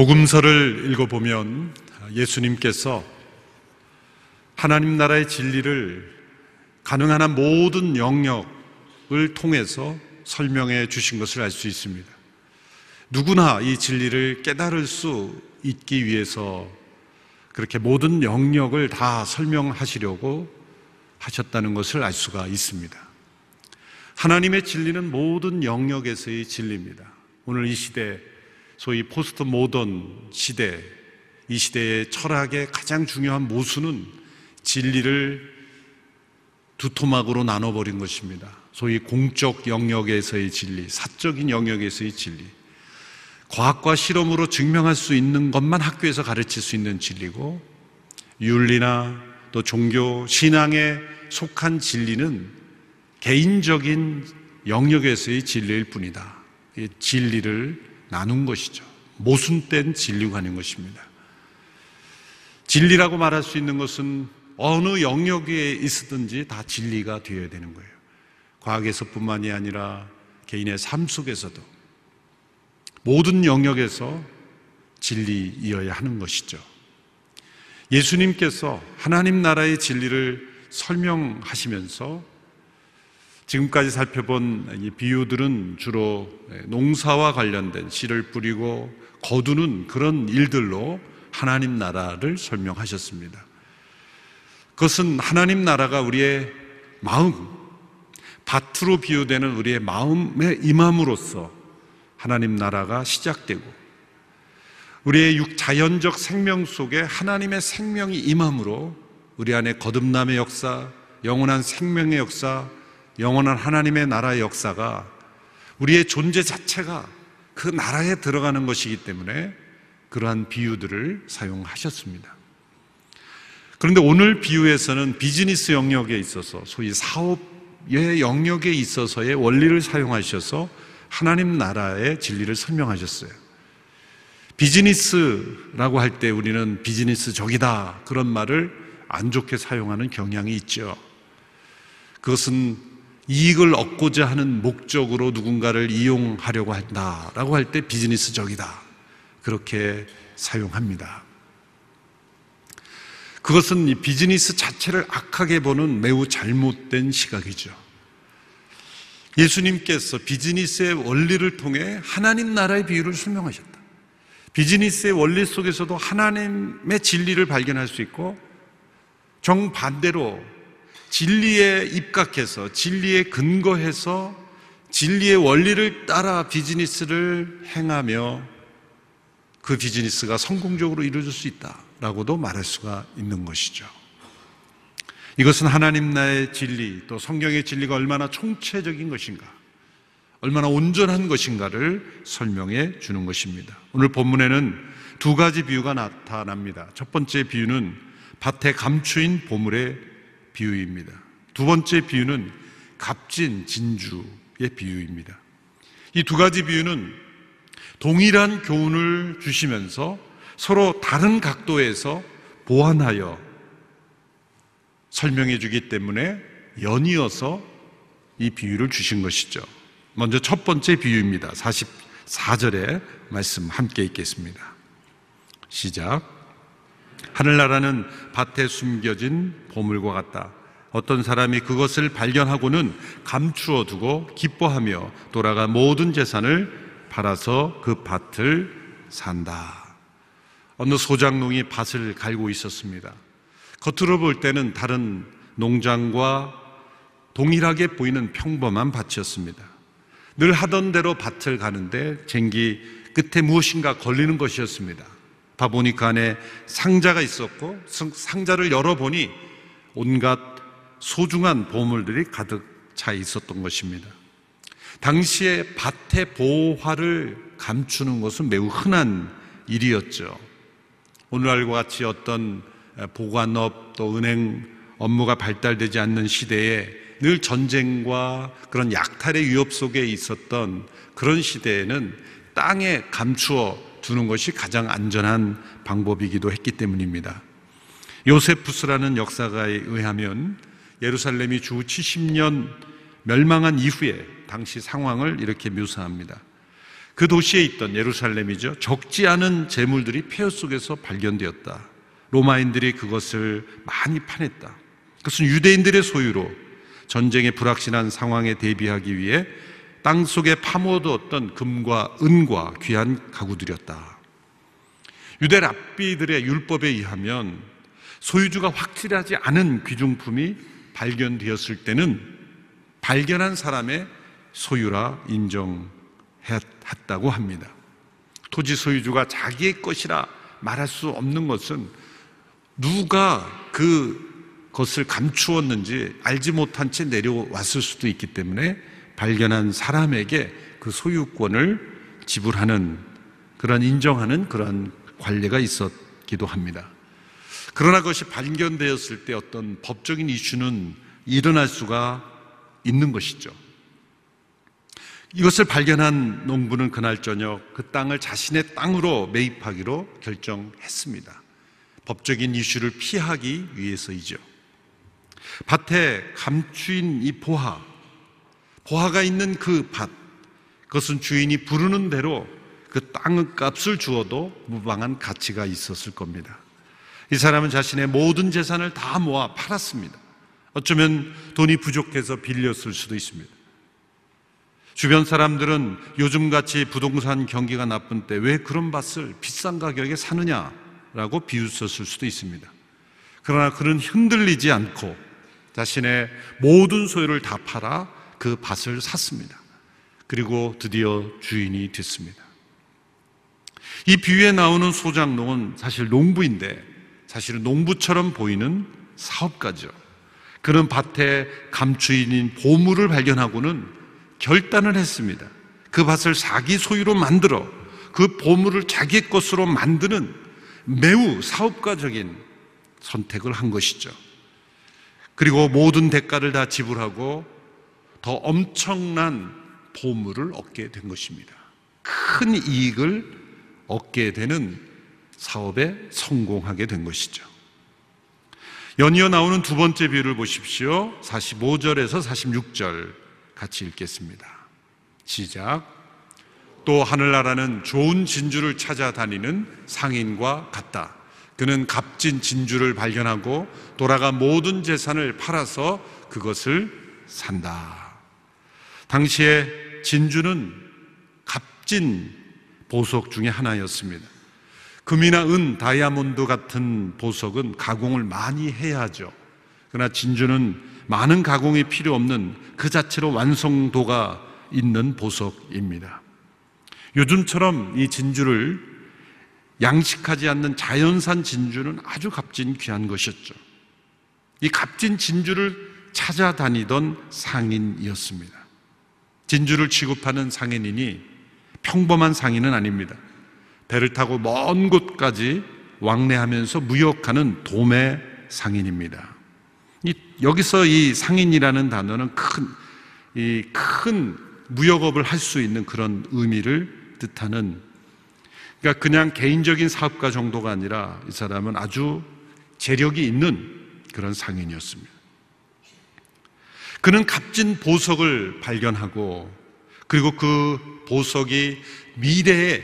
복음서를 읽어보면 예수님께서 하나님 나라의 진리를 가능한 한 모든 영역을 통해서 설명해 주신 것을 알 수 있습니다. 누구나 이 진리를 깨달을 수 있기 위해서 그렇게 모든 영역을 다 설명하시려고 하셨다는 것을 알 수가 있습니다. 하나님의 진리는 모든 영역에서의 진리입니다. 오늘 이 시대, 소위 포스트 모던 시대, 이 시대의 철학의 가장 중요한 모순은 진리를 두 토막으로 나눠버린 것입니다. 소위 공적 영역에서의 진리, 사적인 영역에서의 진리. 과학과 실험으로 증명할 수 있는 것만 학교에서 가르칠 수 있는 진리고, 윤리나 또 종교, 신앙에 속한 진리는 개인적인 영역에서의 진리일 뿐이다. 진리를 나눈 것이죠. 모순된 아닌 것입니다. 진리라고 말할 수 있는 것은 어느 영역에 있었든지 다 진리가 되어야 되는 거예요. 과학에서뿐만이 아니라 개인의 삶 속에서도 모든 영역에서 진리이어야 하는 것이죠. 예수님께서 하나님 나라의 진리를 설명하시면서 지금까지 살펴본 이 비유들은 주로 농사와 관련된 씨를 뿌리고 거두는 그런 일들로 하나님 나라를 설명하셨습니다. 그것은 하나님 나라가 우리의 마음, 밭으로 비유되는 우리의 마음의 임함으로써 하나님 나라가 시작되고 우리의 자연적 생명 속에 하나님의 생명이 임함으로 우리 안에 거듭남의 역사, 영원한 생명의 역사, 영원한 하나님의 나라의 역사가 우리의 존재 자체가 그 나라에 들어가는 것이기 때문에 그러한 비유들을 사용하셨습니다. 그런데 오늘 비유에서는 비즈니스 영역에 있어서 소위 사업의 영역에 있어서의 원리를 사용하셔서 하나님 나라의 진리를 설명하셨어요. 비즈니스라고 할 때 우리는 비즈니스적이다 그런 말을 안 좋게 사용하는 경향이 있죠. 그것은 이익을 얻고자 하는 목적으로 누군가를 이용하려고 한다라고 할 때 비즈니스적이다. 그렇게 사용합니다. 그것은 이 비즈니스 자체를 악하게 보는 매우 잘못된 시각이죠. 예수님께서 비즈니스의 원리를 통해 하나님 나라의 비유를 설명하셨다. 비즈니스의 원리 속에서도 하나님의 진리를 발견할 수 있고 정반대로 진리에 입각해서 진리에 근거해서 진리의 원리를 따라 비즈니스를 행하며 그 비즈니스가 성공적으로 이루어질 수 있다라고도 말할 수가 있는 것이죠. 이것은 하나님 나의 진리, 또 성경의 진리가 얼마나 총체적인 것인가, 얼마나 온전한 것인가를 설명해 주는 것입니다. 오늘 본문에는 두 가지 비유가 나타납니다. 첫 번째 비유는 밭에 감추인 보물의 비유입니다. 두 번째 비유는 값진 진주의 비유입니다. 이 두 가지 비유는 동일한 교훈을 주시면서 서로 다른 각도에서 보완하여 설명해 주기 때문에 연이어서 이 비유를 주신 것이죠. 먼저 첫 번째 비유입니다. 44절의 말씀 함께 읽겠습니다. 시작. 하늘나라는 밭에 숨겨진 보물과 같다. 어떤 사람이 그것을 발견하고는 감추어 두고 기뻐하며 돌아가 모든 재산을 팔아서 그 밭을 산다. 어느 소장농이 밭을 갈고 있었습니다. 겉으로 볼 때는 다른 농장과 동일하게 보이는 평범한 밭이었습니다. 늘 하던 대로 밭을 가는데 쟁기 끝에 무엇인가 걸리는 것이었습니다. 봐보니까 안에 상자가 있었고 상자를 열어보니 온갖 소중한 보물들이 가득 차 있었던 것입니다. 당시에 밭의 보화를 감추는 것은 매우 흔한 일이었죠. 오늘날과 같이 어떤 보관업 또 은행 업무가 발달되지 않는 시대에 늘 전쟁과 그런 약탈의 위협 속에 있었던 그런 시대에는 땅에 감추어 두는 것이 가장 안전한 방법이기도 했기 때문입니다. 요세푸스라는 역사가에 의하면 예루살렘이 주 70년 멸망한 이후에 당시 상황을 이렇게 묘사합니다. 그 도시에 있던 예루살렘이죠. 적지 않은 재물들이 폐허 속에서 발견되었다. 로마인들이 그것을 많이 파냈다. 그것은 유대인들의 소유로 전쟁의 불확실한 상황에 대비하기 위해 땅 속에 파묻었던 금과 은과 귀한 가구들이었다. 유대 랍비들의 율법에 의하면 소유주가 확실하지 않은 귀중품이 발견되었을 때는 발견한 사람의 소유라 인정했다고 합니다. 토지 소유주가 자기의 것이라 말할 수 없는 것은 누가 그 것을 감추었는지 알지 못한 채 내려왔을 수도 있기 때문에 발견한 사람에게 그 소유권을 지불하는 그런 인정하는 그런 관례가 있었기도 합니다. 그러나 그것이 발견되었을 때 어떤 법적인 이슈는 일어날 수가 있는 것이죠. 이것을 발견한 농부는 그날 저녁 그 땅을 자신의 땅으로 매입하기로 결정했습니다. 법적인 이슈를 피하기 위해서이죠. 밭에 감추인 이 보화, 보화가 있는 그 밭, 그것은 주인이 부르는 대로 그 땅의 값을 주어도 무방한 가치가 있었을 겁니다. 이 사람은 자신의 모든 재산을 다 모아 팔았습니다. 어쩌면 돈이 부족해서 빌렸을 수도 있습니다. 주변 사람들은 요즘같이 부동산 경기가 나쁜 때 왜 그런 밭을 비싼 가격에 사느냐라고 비웃었을 수도 있습니다. 그러나 그는 흔들리지 않고 자신의 모든 소유를 다 팔아 그 밭을 샀습니다. 그리고 드디어 주인이 됐습니다. 이 비유에 나오는 소장농은 사실 농부인데 사실은 농부처럼 보이는 사업가죠. 그는 밭에 감추인 보물을 발견하고는 결단을 했습니다. 그 밭을 사기 소유로 만들어 그 보물을 자기 것으로 만드는 매우 사업가적인 선택을 한 것이죠. 그리고 모든 대가를 다 지불하고 더 엄청난 보물을 얻게 된 것입니다. 큰 이익을 얻게 되는 사업에 성공하게 된 것이죠. 연이어 나오는 두 번째 비유를 보십시오. 45절에서 46절 같이 읽겠습니다. 시작. 또 하늘나라는 좋은 진주를 찾아다니는 상인과 같다. 그는 값진 진주를 발견하고 돌아가 모든 재산을 팔아서 그것을 산다. 당시에 진주는 값진 보석 중의 하나였습니다. 금이나 은, 다이아몬드 같은 보석은 가공을 많이 해야 하죠. 그러나 진주는 많은 가공이 필요 없는 그 자체로 완성도가 있는 보석입니다. 요즘처럼 이 진주를 양식하지 않는 자연산 진주는 아주 값진 귀한 것이었죠. 이 값진 진주를 찾아다니던 상인이었습니다. 진주를 취급하는 상인이니 평범한 상인은 아닙니다. 배를 타고 먼 곳까지 왕래하면서 무역하는 도매 상인입니다. 이, 여기서 이 상인이라는 단어는 큰, 이 큰 무역업을 할 수 있는 그런 의미를 뜻하는 그러니까 그냥 개인적인 사업가 정도가 아니라 이 사람은 아주 재력이 있는 그런 상인이었습니다. 그는 값진 보석을 발견하고 그리고 그 보석이 미래에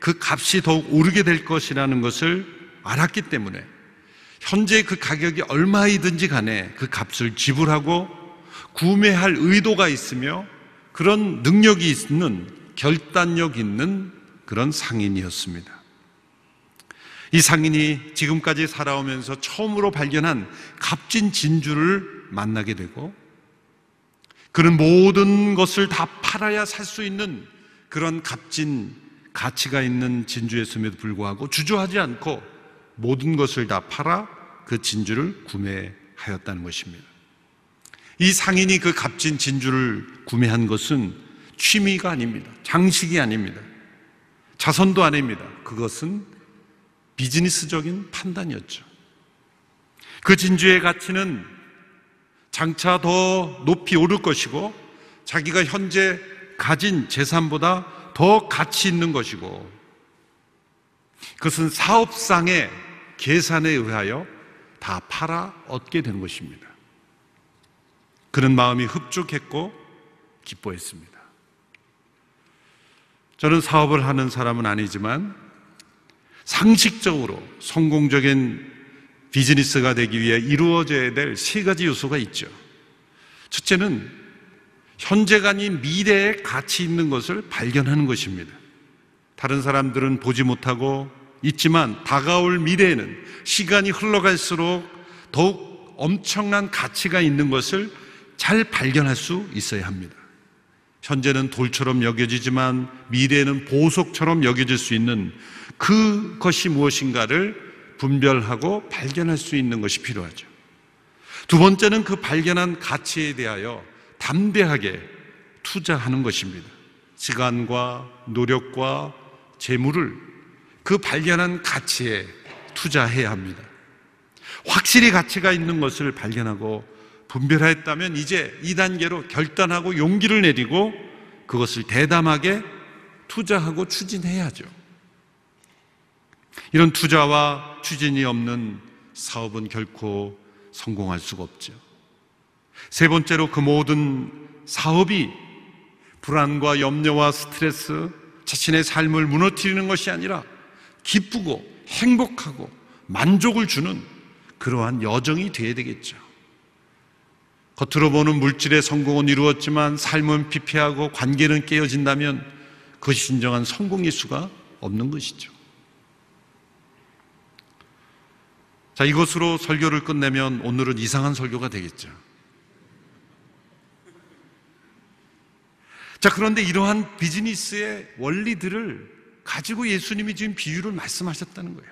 그 값이 더욱 오르게 될 것이라는 것을 알았기 때문에 현재 그 가격이 얼마이든지 간에 그 값을 지불하고 구매할 의도가 있으며 그런 능력이 있는 결단력 있는 그런 상인이었습니다. 이 상인이 지금까지 살아오면서 처음으로 발견한 값진 진주를 만나게 되고 그는 모든 것을 다 팔아야 살 수 있는 그런 값진 가치가 있는 진주였음에도 불구하고 주저하지 않고 모든 것을 다 팔아 그 진주를 구매하였다는 것입니다. 이 상인이 그 값진 진주를 구매한 것은 취미가 아닙니다. 장식이 아닙니다. 자선도 아닙니다. 그것은 비즈니스적인 판단이었죠. 그 진주의 가치는 장차 더 높이 오를 것이고 자기가 현재 가진 재산보다 더 가치 있는 것이고 그것은 사업상의 계산에 의하여 다 팔아 얻게 된 것입니다. 그런 마음이 흡족했고 기뻐했습니다. 저는 사업을 하는 사람은 아니지만 상식적으로 성공적인 비즈니스가 되기 위해 이루어져야 될 세 가지 요소가 있죠. 첫째는 현재가 아닌 미래에 가치 있는 것을 발견하는 것입니다. 다른 사람들은 보지 못하고 있지만 다가올 미래에는 시간이 흘러갈수록 더욱 엄청난 가치가 있는 것을 잘 발견할 수 있어야 합니다. 현재는 돌처럼 여겨지지만 미래에는 보석처럼 여겨질 수 있는 그것이 무엇인가를 분별하고 발견할 수 있는 것이 필요하죠. 두 번째는 그 발견한 가치에 대하여 담대하게 투자하는 것입니다. 시간과 노력과 재물을 그 발견한 가치에 투자해야 합니다. 확실히 가치가 있는 것을 발견하고 분별하였다면 이제 이 단계로 결단하고 용기를 내리고 그것을 대담하게 투자하고 추진해야죠. 이런 투자와 추진이 없는 사업은 결코 성공할 수가 없죠. 세 번째로 그 모든 사업이 불안과 염려와 스트레스, 자신의 삶을 무너뜨리는 것이 아니라 기쁘고 행복하고 만족을 주는 그러한 여정이 되어야 되겠죠. 겉으로 보는 물질의 성공은 이루었지만 삶은 피폐하고 관계는 깨어진다면 그것이 진정한 성공일 수가 없는 것이죠. 자, 이것으로 설교를 끝내면 오늘은 이상한 설교가 되겠죠. 자, 그런데 이러한 비즈니스의 원리들을 가지고 예수님이 지금 비유를 말씀하셨다는 거예요.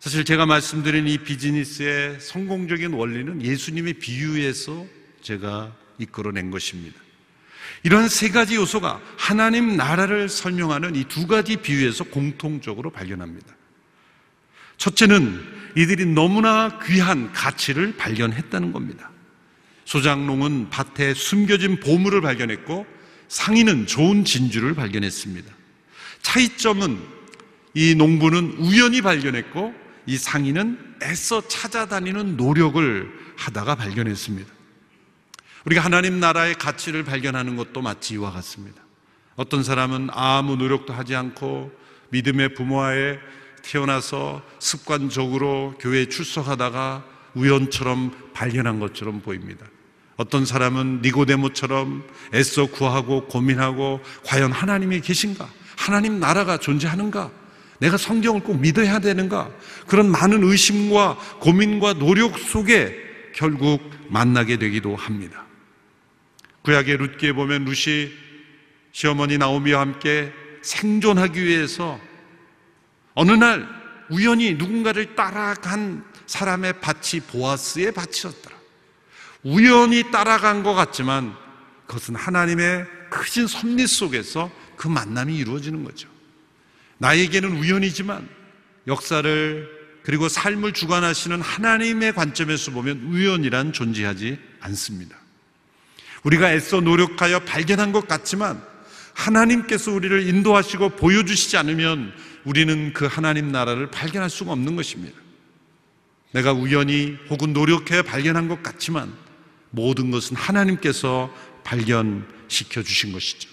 사실 제가 말씀드린 이 비즈니스의 성공적인 원리는 예수님의 비유에서 제가 이끌어낸 것입니다. 이러한 세 가지 요소가 하나님 나라를 설명하는 이 두 가지 비유에서 공통적으로 발견합니다. 첫째는 이들이 너무나 귀한 가치를 발견했다는 겁니다. 소장농은 밭에 숨겨진 보물을 발견했고 상인은 좋은 진주를 발견했습니다. 차이점은 이 농부는 우연히 발견했고 이 상인은 애써 찾아다니는 노력을 하다가 발견했습니다. 우리가 하나님 나라의 가치를 발견하는 것도 마치 이와 같습니다. 어떤 사람은 아무 노력도 하지 않고 믿음의 부모와의 태어나서 습관적으로 교회에 출석하다가 우연처럼 발견한 것처럼 보입니다. 어떤 사람은 니고데모처럼 애써 구하고 고민하고 과연 하나님이 계신가? 하나님 나라가 존재하는가? 내가 성경을 꼭 믿어야 되는가? 그런 많은 의심과 고민과 노력 속에 결국 만나게 되기도 합니다. 구약의 룻기에 보면 룻이 시어머니 나오미와 함께 생존하기 위해서 어느 날 우연히 누군가를 따라간 사람의 밭이 보아스의 밭이었더라. 우연히 따라간 것 같지만 그것은 하나님의 크신 섭리 속에서 그 만남이 이루어지는 거죠. 나에게는 우연이지만 역사를 그리고 삶을 주관하시는 하나님의 관점에서 보면 우연이란 존재하지 않습니다. 우리가 애써 노력하여 발견한 것 같지만 하나님께서 우리를 인도하시고 보여주시지 않으면 우리는 그 하나님 나라를 발견할 수가 없는 것입니다. 내가 우연히 혹은 노력해 발견한 것 같지만 모든 것은 하나님께서 발견시켜 주신 것이죠.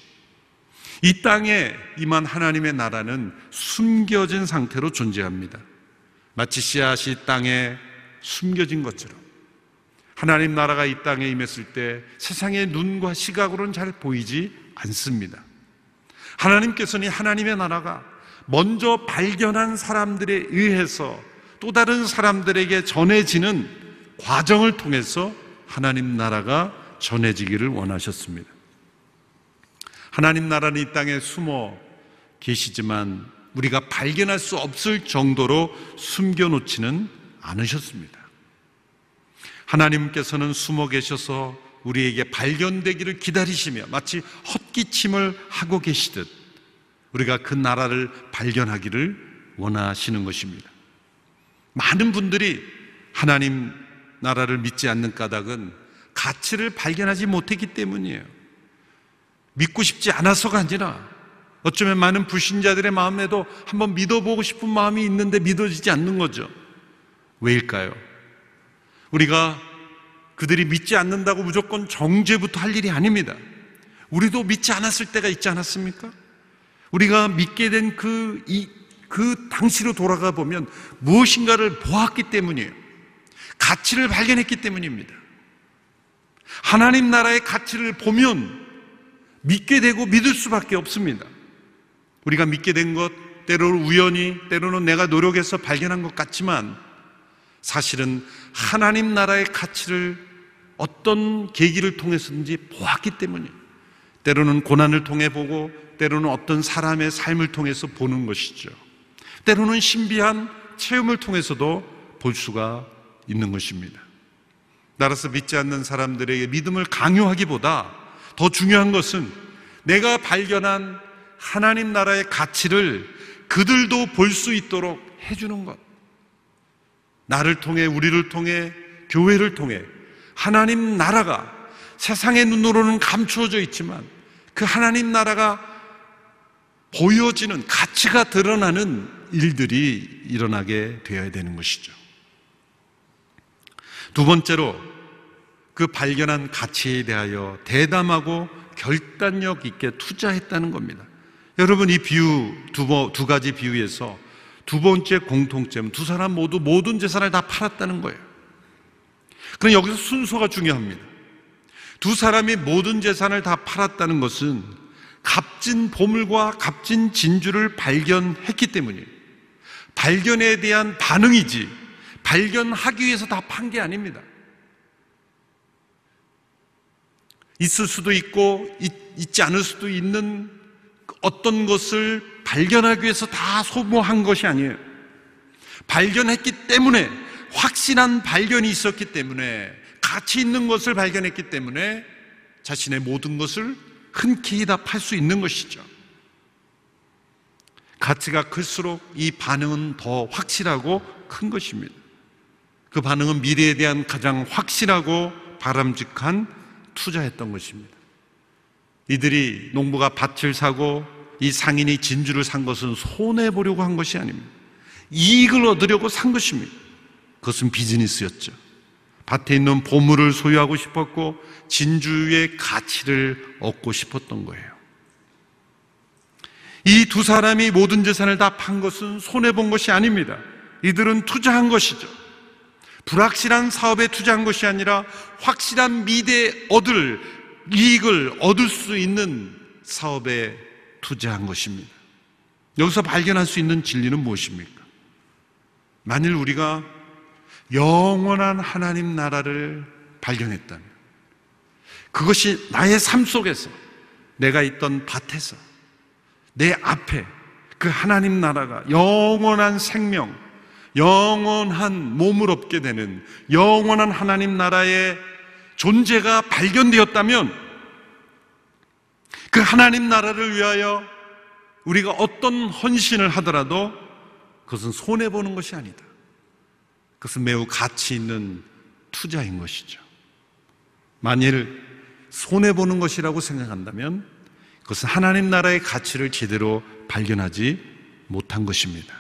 이 땅에 임한 하나님의 나라는 숨겨진 상태로 존재합니다. 마치 씨앗이 땅에 숨겨진 것처럼 하나님 나라가 이 땅에 임했을 때 세상의 눈과 시각으로는 잘 보이지 않습니다. 하나님께서는 하나님의 나라가 먼저 발견한 사람들에 의해서 또 다른 사람들에게 전해지는 과정을 통해서 하나님 나라가 전해지기를 원하셨습니다. 하나님 나라는 이 땅에 숨어 계시지만 우리가 발견할 수 없을 정도로 숨겨놓지는 않으셨습니다. 하나님께서는 숨어 계셔서 우리에게 발견되기를 기다리시며 마치 헛기침을 하고 계시듯 우리가 그 나라를 발견하기를 원하시는 것입니다. 많은 분들이 하나님 나라를 믿지 않는 까닭은 가치를 발견하지 못했기 때문이에요. 믿고 싶지 않아서가 아니라 어쩌면 많은 불신자들의 마음에도 한번 믿어보고 싶은 마음이 있는데 믿어지지 않는 거죠. 왜일까요? 우리가 그들이 믿지 않는다고 무조건 정죄부터 할 일이 아닙니다. 우리도 믿지 않았을 때가 있지 않았습니까? 우리가 믿게 된 그, 이, 그 당시로 돌아가 보면 무엇인가를 보았기 때문이에요. 가치를 발견했기 때문입니다. 하나님 나라의 가치를 보면 믿게 되고 믿을 수밖에 없습니다. 우리가 믿게 된 것, 때로는 우연히, 때로는 내가 노력해서 발견한 것 같지만 사실은 하나님 나라의 가치를 어떤 계기를 통해서든지 보았기 때문이에요. 때로는 고난을 통해 보고 때로는 어떤 사람의 삶을 통해서 보는 것이죠. 때로는 신비한 체험을 통해서도 볼 수가 있는 것입니다. 따라서 믿지 않는 사람들에게 믿음을 강요하기보다 더 중요한 것은 내가 발견한 하나님 나라의 가치를 그들도 볼 수 있도록 해주는 것. 나를 통해, 우리를 통해, 교회를 통해 하나님 나라가 세상의 눈으로는 감추어져 있지만 그 하나님 나라가 보여지는 가치가 드러나는 일들이 일어나게 되어야 되는 것이죠. 두 번째로 그 발견한 가치에 대하여 대담하고 결단력 있게 투자했다는 겁니다. 여러분 이 비유 두, 두 가지 비유에서 두 번째 공통점 두 사람 모두 모든 재산을 다 팔았다는 거예요. 그럼 여기서 순서가 중요합니다. 두 사람이 모든 재산을 다 팔았다는 것은 값진 보물과 값진 진주를 발견했기 때문이에요. 발견에 대한 반응이지 발견하기 위해서 다 판 게 아닙니다. 있을 수도 있고 있, 지 않을 수도 있는 어떤 것을 발견하기 위해서 다 소모한 것이 아니에요. 발견했기 때문에 확실한 발견이 있었기 때문에 가치 있는 것을 발견했기 때문에 자신의 모든 것을 흔쾌히 다 팔 수 있는 것이죠. 가치가 클수록 이 반응은 더 확실하고 큰 것입니다. 그 반응은 미래에 대한 가장 확실하고 바람직한 투자했던 것입니다. 이들이 농부가 밭을 사고 이 상인이 진주를 산 것은 손해보려고 한 것이 아닙니다. 이익을 얻으려고 산 것입니다. 그것은 비즈니스였죠. 밭에 있는 보물을 소유하고 싶었고 진주의 가치를 얻고 싶었던 거예요. 이 두 사람이 모든 재산을 다 판 것은 손해본 것이 아닙니다. 이들은 투자한 것이죠. 불확실한 사업에 투자한 것이 아니라 확실한 미래 얻을 이익을 얻을 수 있는 사업에 투자한 것입니다. 여기서 발견할 수 있는 진리는 무엇입니까? 만일 우리가 영원한 하나님 나라를 발견했다면 그것이 나의 삶 속에서 내가 있던 밭에서 내 앞에 그 하나님 나라가 영원한 생명, 영원한 몸을 얻게 되는 영원한 하나님 나라의 존재가 발견되었다면 그 하나님 나라를 위하여 우리가 어떤 헌신을 하더라도 그것은 손해보는 것이 아니다. 그것은 매우 가치 있는 투자인 것이죠. 만일 손해보는 것이라고 생각한다면 그것은 하나님 나라의 가치를 제대로 발견하지 못한 것입니다.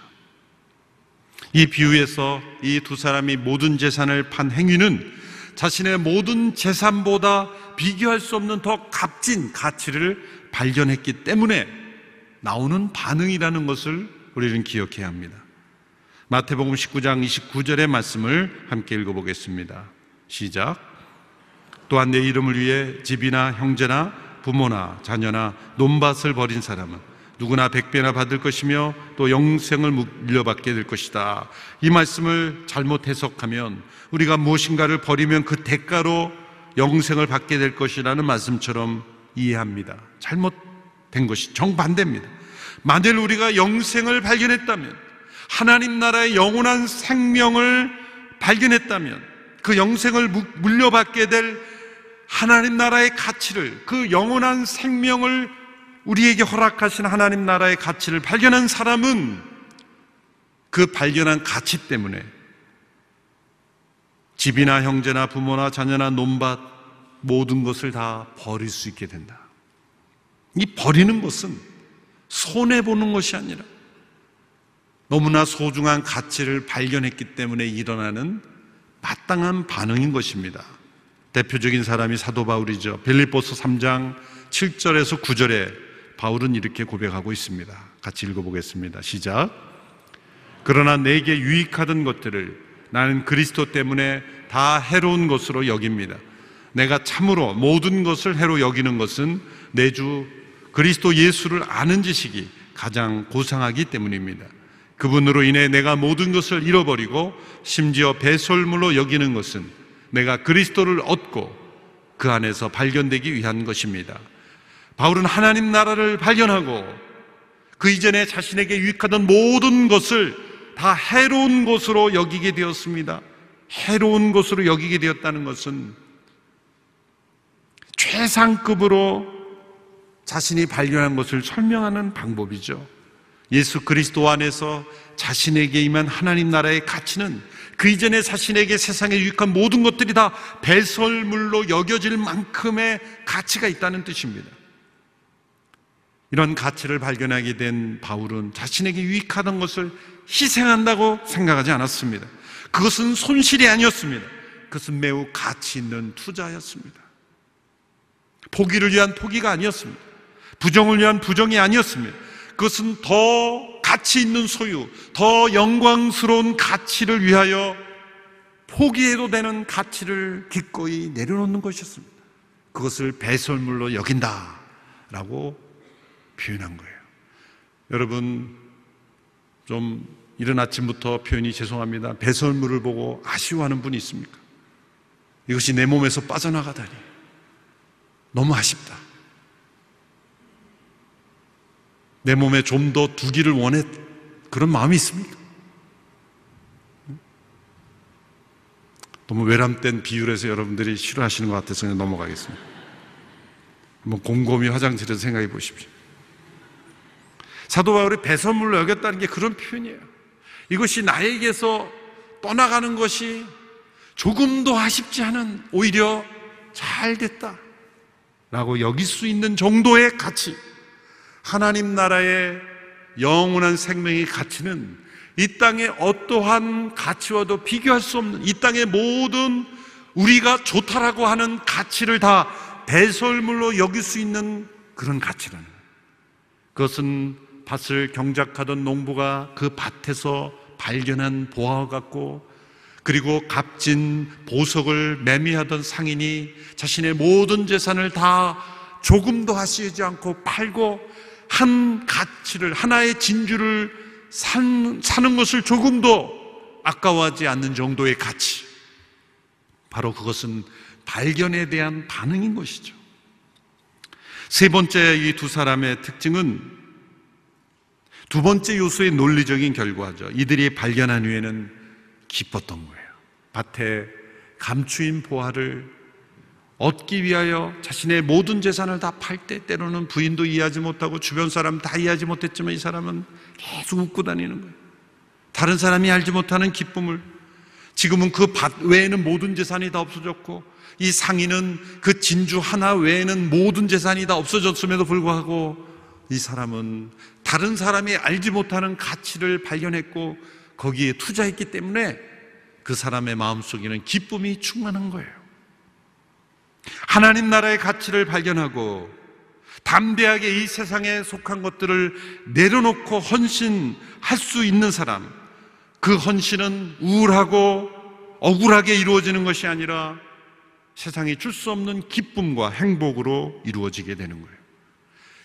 이 비유에서 이 두 사람이 모든 재산을 판 행위는 자신의 모든 재산보다 비교할 수 없는 더 값진 가치를 발견했기 때문에 나오는 반응이라는 것을 우리는 기억해야 합니다. 마태복음 19장 29절의 말씀을 함께 읽어보겠습니다. 시작. 또한 내 이름을 위해 집이나 형제나 부모나 자녀나 논밭을 버린 사람은 누구나 백배나 받을 것이며 또 영생을 물려받게 될 것이다. 이 말씀을 잘못 해석하면 우리가 무엇인가를 버리면 그 대가로 영생을 받게 될 것이라는 말씀처럼 이해합니다. 잘못된 것이 정반대입니다. 만일 우리가 영생을 발견했다면 하나님 나라의 영원한 생명을 발견했다면 그 영생을 물려받게 될 하나님 나라의 가치를 그 영원한 생명을 우리에게 허락하신 하나님 나라의 가치를 발견한 사람은 그 발견한 가치 때문에 집이나 형제나 부모나 자녀나 논밭 모든 것을 다 버릴 수 있게 된다. 이 버리는 것은 손해보는 것이 아니라 너무나 소중한 가치를 발견했기 때문에 일어나는 마땅한 반응인 것입니다. 대표적인 사람이 사도 바울이죠. 빌립보서 3장 7절에서 9절에 바울은 이렇게 고백하고 있습니다. 같이 읽어보겠습니다. 시작. 그러나 내게 유익하던 것들을 나는 그리스도 때문에 다 해로운 것으로 여깁니다. 내가 참으로 모든 것을 해로 여기는 것은 내 주 그리스도 예수를 아는 지식이 가장 고상하기 때문입니다. 그분으로 인해 내가 모든 것을 잃어버리고 심지어 배설물로 여기는 것은 내가 그리스도를 얻고 그 안에서 발견되기 위한 것입니다. 바울은 하나님 나라를 발견하고 그 이전에 자신에게 유익하던 모든 것을 다 해로운 것으로 여기게 되었습니다. 해로운 것으로 여기게 되었다는 것은 최상급으로 자신이 발견한 것을 설명하는 방법이죠. 예수 그리스도 안에서 자신에게 임한 하나님 나라의 가치는 그 이전에 자신에게 세상에 유익한 모든 것들이 다 배설물로 여겨질 만큼의 가치가 있다는 뜻입니다. 이런 가치를 발견하게 된 바울은 자신에게 유익하던 것을 희생한다고 생각하지 않았습니다. 그것은 손실이 아니었습니다. 그것은 매우 가치 있는 투자였습니다. 포기를 위한 포기가 아니었습니다. 부정을 위한 부정이 아니었습니다. 그것은 더 가치 있는 소유, 더 영광스러운 가치를 위하여 포기해도 되는 가치를 기꺼이 내려놓는 것이었습니다. 그것을 배설물로 여긴다 라고 표현한 거예요. 여러분, 좀 이른 아침부터 표현이 죄송합니다. 배설물을 보고 아쉬워하는 분이 있습니까? 이것이 내 몸에서 빠져나가다니. 너무 아쉽다. 내 몸에 좀 더 두기를 원해 그런 마음이 있습니까? 너무 외람된 해서 여러분들이 싫어하시는 것 같아서 그냥 넘어가겠습니다. 한번 곰곰이 화장실에서 생각해 보십시오. 사도 바울이 배선물로 여겼다는 게 그런 표현이에요. 이것이 나에게서 떠나가는 것이 조금도 아쉽지 않은 오히려 잘 됐다. 라고 여길 수 있는 정도의 가치. 하나님 나라의 영원한 생명의 가치는 이 땅의 어떠한 가치와도 비교할 수 없는 이 땅의 모든 우리가 좋다라고 하는 가치를 다 배설물로 여길 수 있는 그런 가치라는 그것은 밭을 경작하던 농부가 그 밭에서 발견한 보화와 같고 그리고 값진 보석을 매미하던 상인이 자신의 모든 재산을 다 조금도 하시지 않고 팔고 한 가치를 하나의 진주를 산, 사는 것을 조금도 아까워하지 않는 정도의 가치 바로 그것은 발견에 대한 반응인 것이죠. 세 번째 이 두 사람의 특징은 두 번째 요소의 논리적인 결과죠. 이들이 발견한 후에는 기뻤던 거예요. 밭에 감추인 보화를 얻기 위하여 자신의 모든 재산을 다 팔 때 때로는 부인도 이해하지 못하고 주변 사람 다 이해하지 못했지만 이 사람은 계속 웃고 다니는 거예요. 다른 사람이 알지 못하는 기쁨을 지금은 그 밭 외에는 모든 재산이 다 없어졌고 이 상인은 그 진주 하나 외에는 모든 재산이 다 없어졌음에도 불구하고 이 사람은 다른 사람이 알지 못하는 가치를 발견했고 거기에 투자했기 때문에 그 사람의 마음속에는 기쁨이 충만한 거예요. 하나님 나라의 가치를 발견하고 담대하게 이 세상에 속한 것들을 내려놓고 헌신할 수 있는 사람, 그 헌신은 우울하고 억울하게 이루어지는 것이 아니라 세상이 줄 수 없는 기쁨과 행복으로 이루어지게 되는 거예요.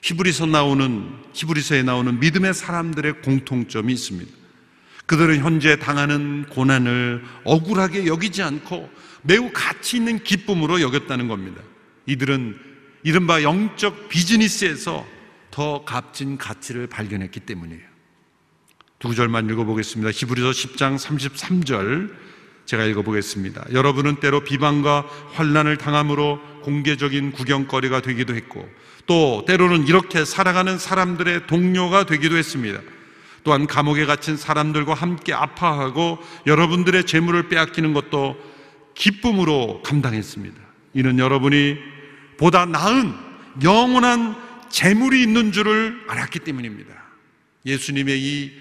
히브리서 나오는 히브리서에 나오는 믿음의 사람들의 공통점이 있습니다. 그들은 현재 당하는 고난을 억울하게 여기지 않고 매우 가치 있는 기쁨으로 여겼다는 겁니다. 이들은 이른바 영적 비즈니스에서 더 값진 가치를 발견했기 때문이에요. 두 구절만 읽어보겠습니다. 히브리서 10장 33절 제가 읽어보겠습니다. 여러분은 때로 비방과 환란을 당함으로 공개적인 구경거리가 되기도 했고 또 때로는 이렇게 살아가는 사람들의 동료가 되기도 했습니다. 또한 감옥에 갇힌 사람들과 함께 아파하고 여러분들의 재물을 빼앗기는 것도 기쁨으로 감당했습니다. 이는 여러분이 보다 나은 영원한 재물이 있는 줄을 알았기 때문입니다. 예수님의 이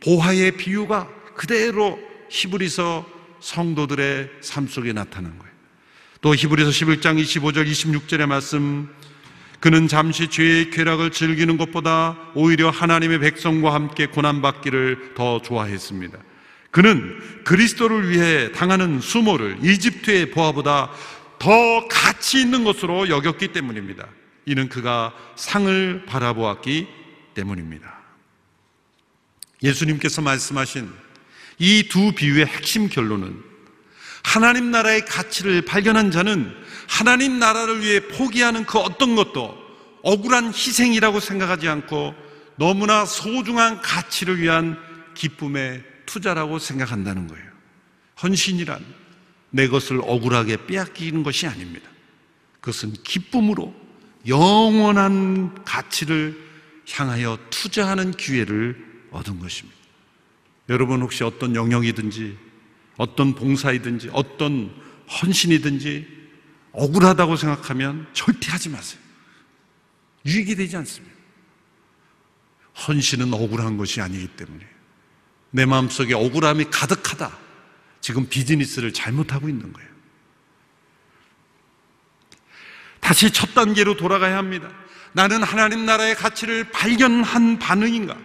보화의 비유가 그대로 히브리서 성도들의 삶 속에 나타난 거예요. 또 히브리서 11장 25절 26절의 말씀 그는 잠시 죄의 쾌락을 즐기는 것보다 오히려 하나님의 백성과 함께 고난받기를 더 좋아했습니다. 그는 그리스도를 위해 당하는 수모를 이집트의 보아보다 더 가치 있는 것으로 여겼기 때문입니다. 이는 그가 상을 바라보았기 때문입니다. 예수님께서 말씀하신 이 두 비유의 핵심 결론은 하나님 나라의 가치를 발견한 자는 하나님 나라를 위해 포기하는 그 어떤 것도 억울한 희생이라고 생각하지 않고 너무나 소중한 가치를 위한 기쁨의 투자라고 생각한다는 거예요. 헌신이란 내 것을 억울하게 빼앗기는 것이 아닙니다. 그것은 기쁨으로 영원한 가치를 향하여 투자하는 기회를 얻은 것입니다. 여러분 혹시 어떤 영역이든지 어떤 봉사이든지 어떤 헌신이든지 억울하다고 생각하면 절대 하지 마세요. 유익이 되지 않습니다. 헌신은 억울한 것이 아니기 때문에 내 마음속에 억울함이 가득하다. 지금 비즈니스를 잘못하고 있는 거예요. 다시 첫 단계로 돌아가야 합니다. 나는 하나님 나라의 가치를 발견한 반응인가?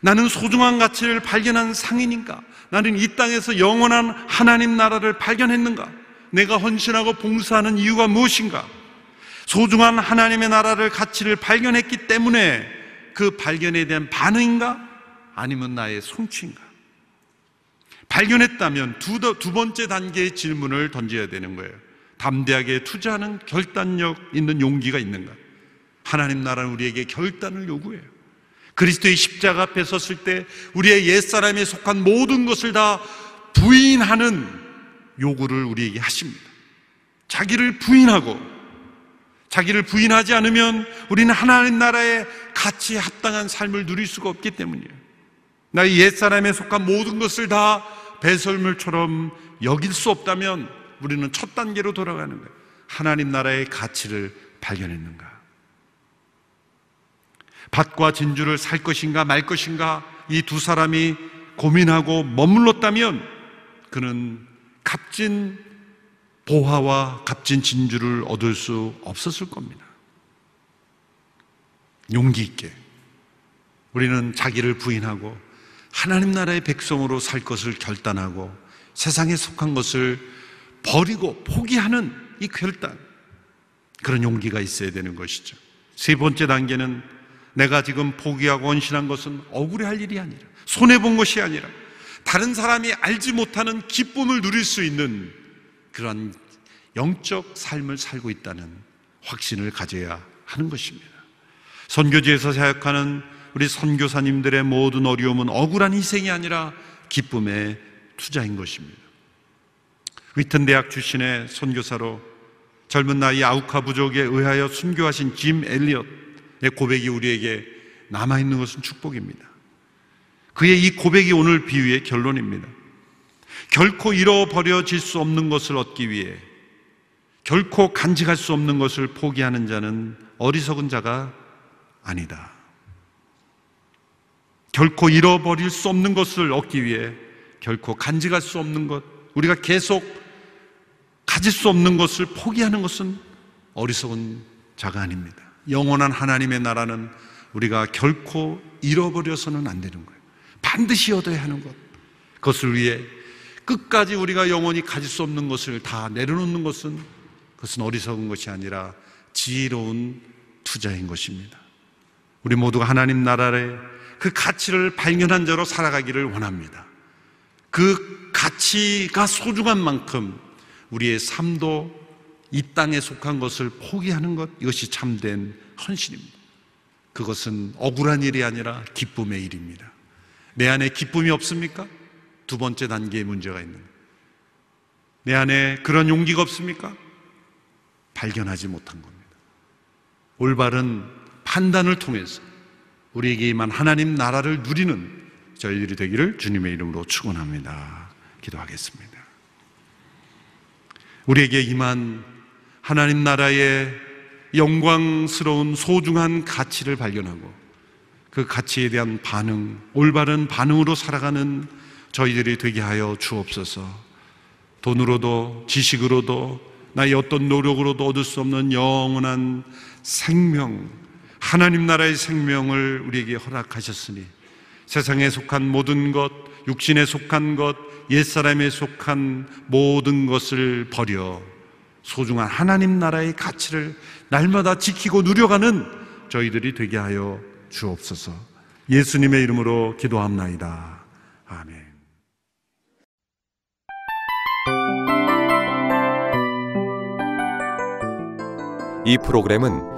나는 소중한 가치를 발견한 상인인가? 나는 이 땅에서 영원한 하나님 나라를 발견했는가? 내가 헌신하고 봉사하는 이유가 무엇인가? 소중한 하나님의 나라를 가치를 발견했기 때문에 그 발견에 대한 반응인가? 아니면 나의 성취인가? 발견했다면 두, 두 번째 단계의 질문을 던져야 되는 거예요. 담대하게 투자하는 결단력 있는 용기가 있는가? 하나님 나라는 우리에게 결단을 요구해요. 그리스도의 십자가 앞에 섰을 때 우리의 옛사람에 속한 모든 것을 다 부인하는 요구를 우리에게 하십니다. 자기를 부인하고 자기를 부인하지 않으면 우리는 하나님 나라의 가치에 합당한 삶을 누릴 수가 없기 때문이에요. 나의 옛사람에 속한 모든 것을 다 배설물처럼 여길 수 없다면 우리는 첫 단계로 돌아가는 거예요. 하나님 나라의 가치를 발견했는가? 밭과 진주를 살 것인가 말 것인가 이 두 사람이 고민하고 머물렀다면 그는 값진 보화와 값진 진주를 얻을 수 없었을 겁니다. 용기 있게 우리는 자기를 부인하고 하나님 나라의 백성으로 살 것을 결단하고 세상에 속한 것을 버리고 포기하는 이 결단 그런 용기가 있어야 되는 것이죠. 세 번째 단계는 내가 지금 포기하고 원신한 것은 억울해 할 일이 아니라 손해본 것이 아니라 다른 사람이 알지 못하는 기쁨을 누릴 수 있는 그런 영적 삶을 살고 있다는 확신을 가져야 하는 것입니다. 선교지에서 사역하는 우리 선교사님들의 모든 어려움은 억울한 희생이 아니라 기쁨의 투자인 것입니다. 위튼 대학 출신의 선교사로 젊은 나이 아우카 부족에 의하여 순교하신 짐 엘리엇의 고백이 우리에게 남아 있는 것은 축복입니다. 그의 이 고백이 오늘 비유의 결론입니다. 결코 잃어버려질 수 없는 것을 얻기 위해 결코 간직할 수 없는 것을 포기하는 자는 어리석은 자가 아니다. 결코 잃어버릴 수 없는 것을 얻기 위해 결코 간직할 수 없는 것, 우리가 계속 가질 수 없는 것을 포기하는 것은 어리석은 자가 아닙니다. 영원한 하나님의 나라는 우리가 결코 잃어버려서는 안 되는 거예요. 반드시 얻어야 하는 것. 그것을 위해 끝까지 우리가 영원히 가질 수 없는 것을 다 내려놓는 것은 그것은 어리석은 것이 아니라 지혜로운 투자인 것입니다. 우리 모두가 하나님 나라의 그 가치를 발견한 자로 살아가기를 원합니다. 그 가치가 소중한 만큼 우리의 삶도 이 땅에 속한 것을 포기하는 것 이것이 참된 헌신입니다. 그것은 억울한 일이 아니라 기쁨의 일입니다. 내 안에 기쁨이 없습니까? 두 번째 단계의 문제가 있는 내 안에 그런 용기가 없습니까? 발견하지 못한 겁니다. 올바른 판단을 통해서 우리에게 임한 하나님 나라를 누리는 저희들이 되기를 주님의 이름으로 축원합니다. 기도하겠습니다. 우리에게 임한 하나님 나라의 영광스러운 소중한 가치를 발견하고 그 가치에 대한 반응, 올바른 반응으로 살아가는 저희들이 되게 하여 주옵소서. 돈으로도 지식으로도 나의 어떤 노력으로도 얻을 수 없는 영원한 생명, 하나님 나라의 생명을 우리에게 허락하셨으니 세상에 속한 모든 것, 육신에 속한 것, 옛사람에 속한 모든 것을 버려 소중한 하나님 나라의 가치를 날마다 지키고 누려가는 저희들이 되게 하여 주옵소서. 예수님의 이름으로 기도합나이다. 아멘. 이 프로그램은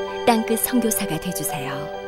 땅끝 성교사가 되주세요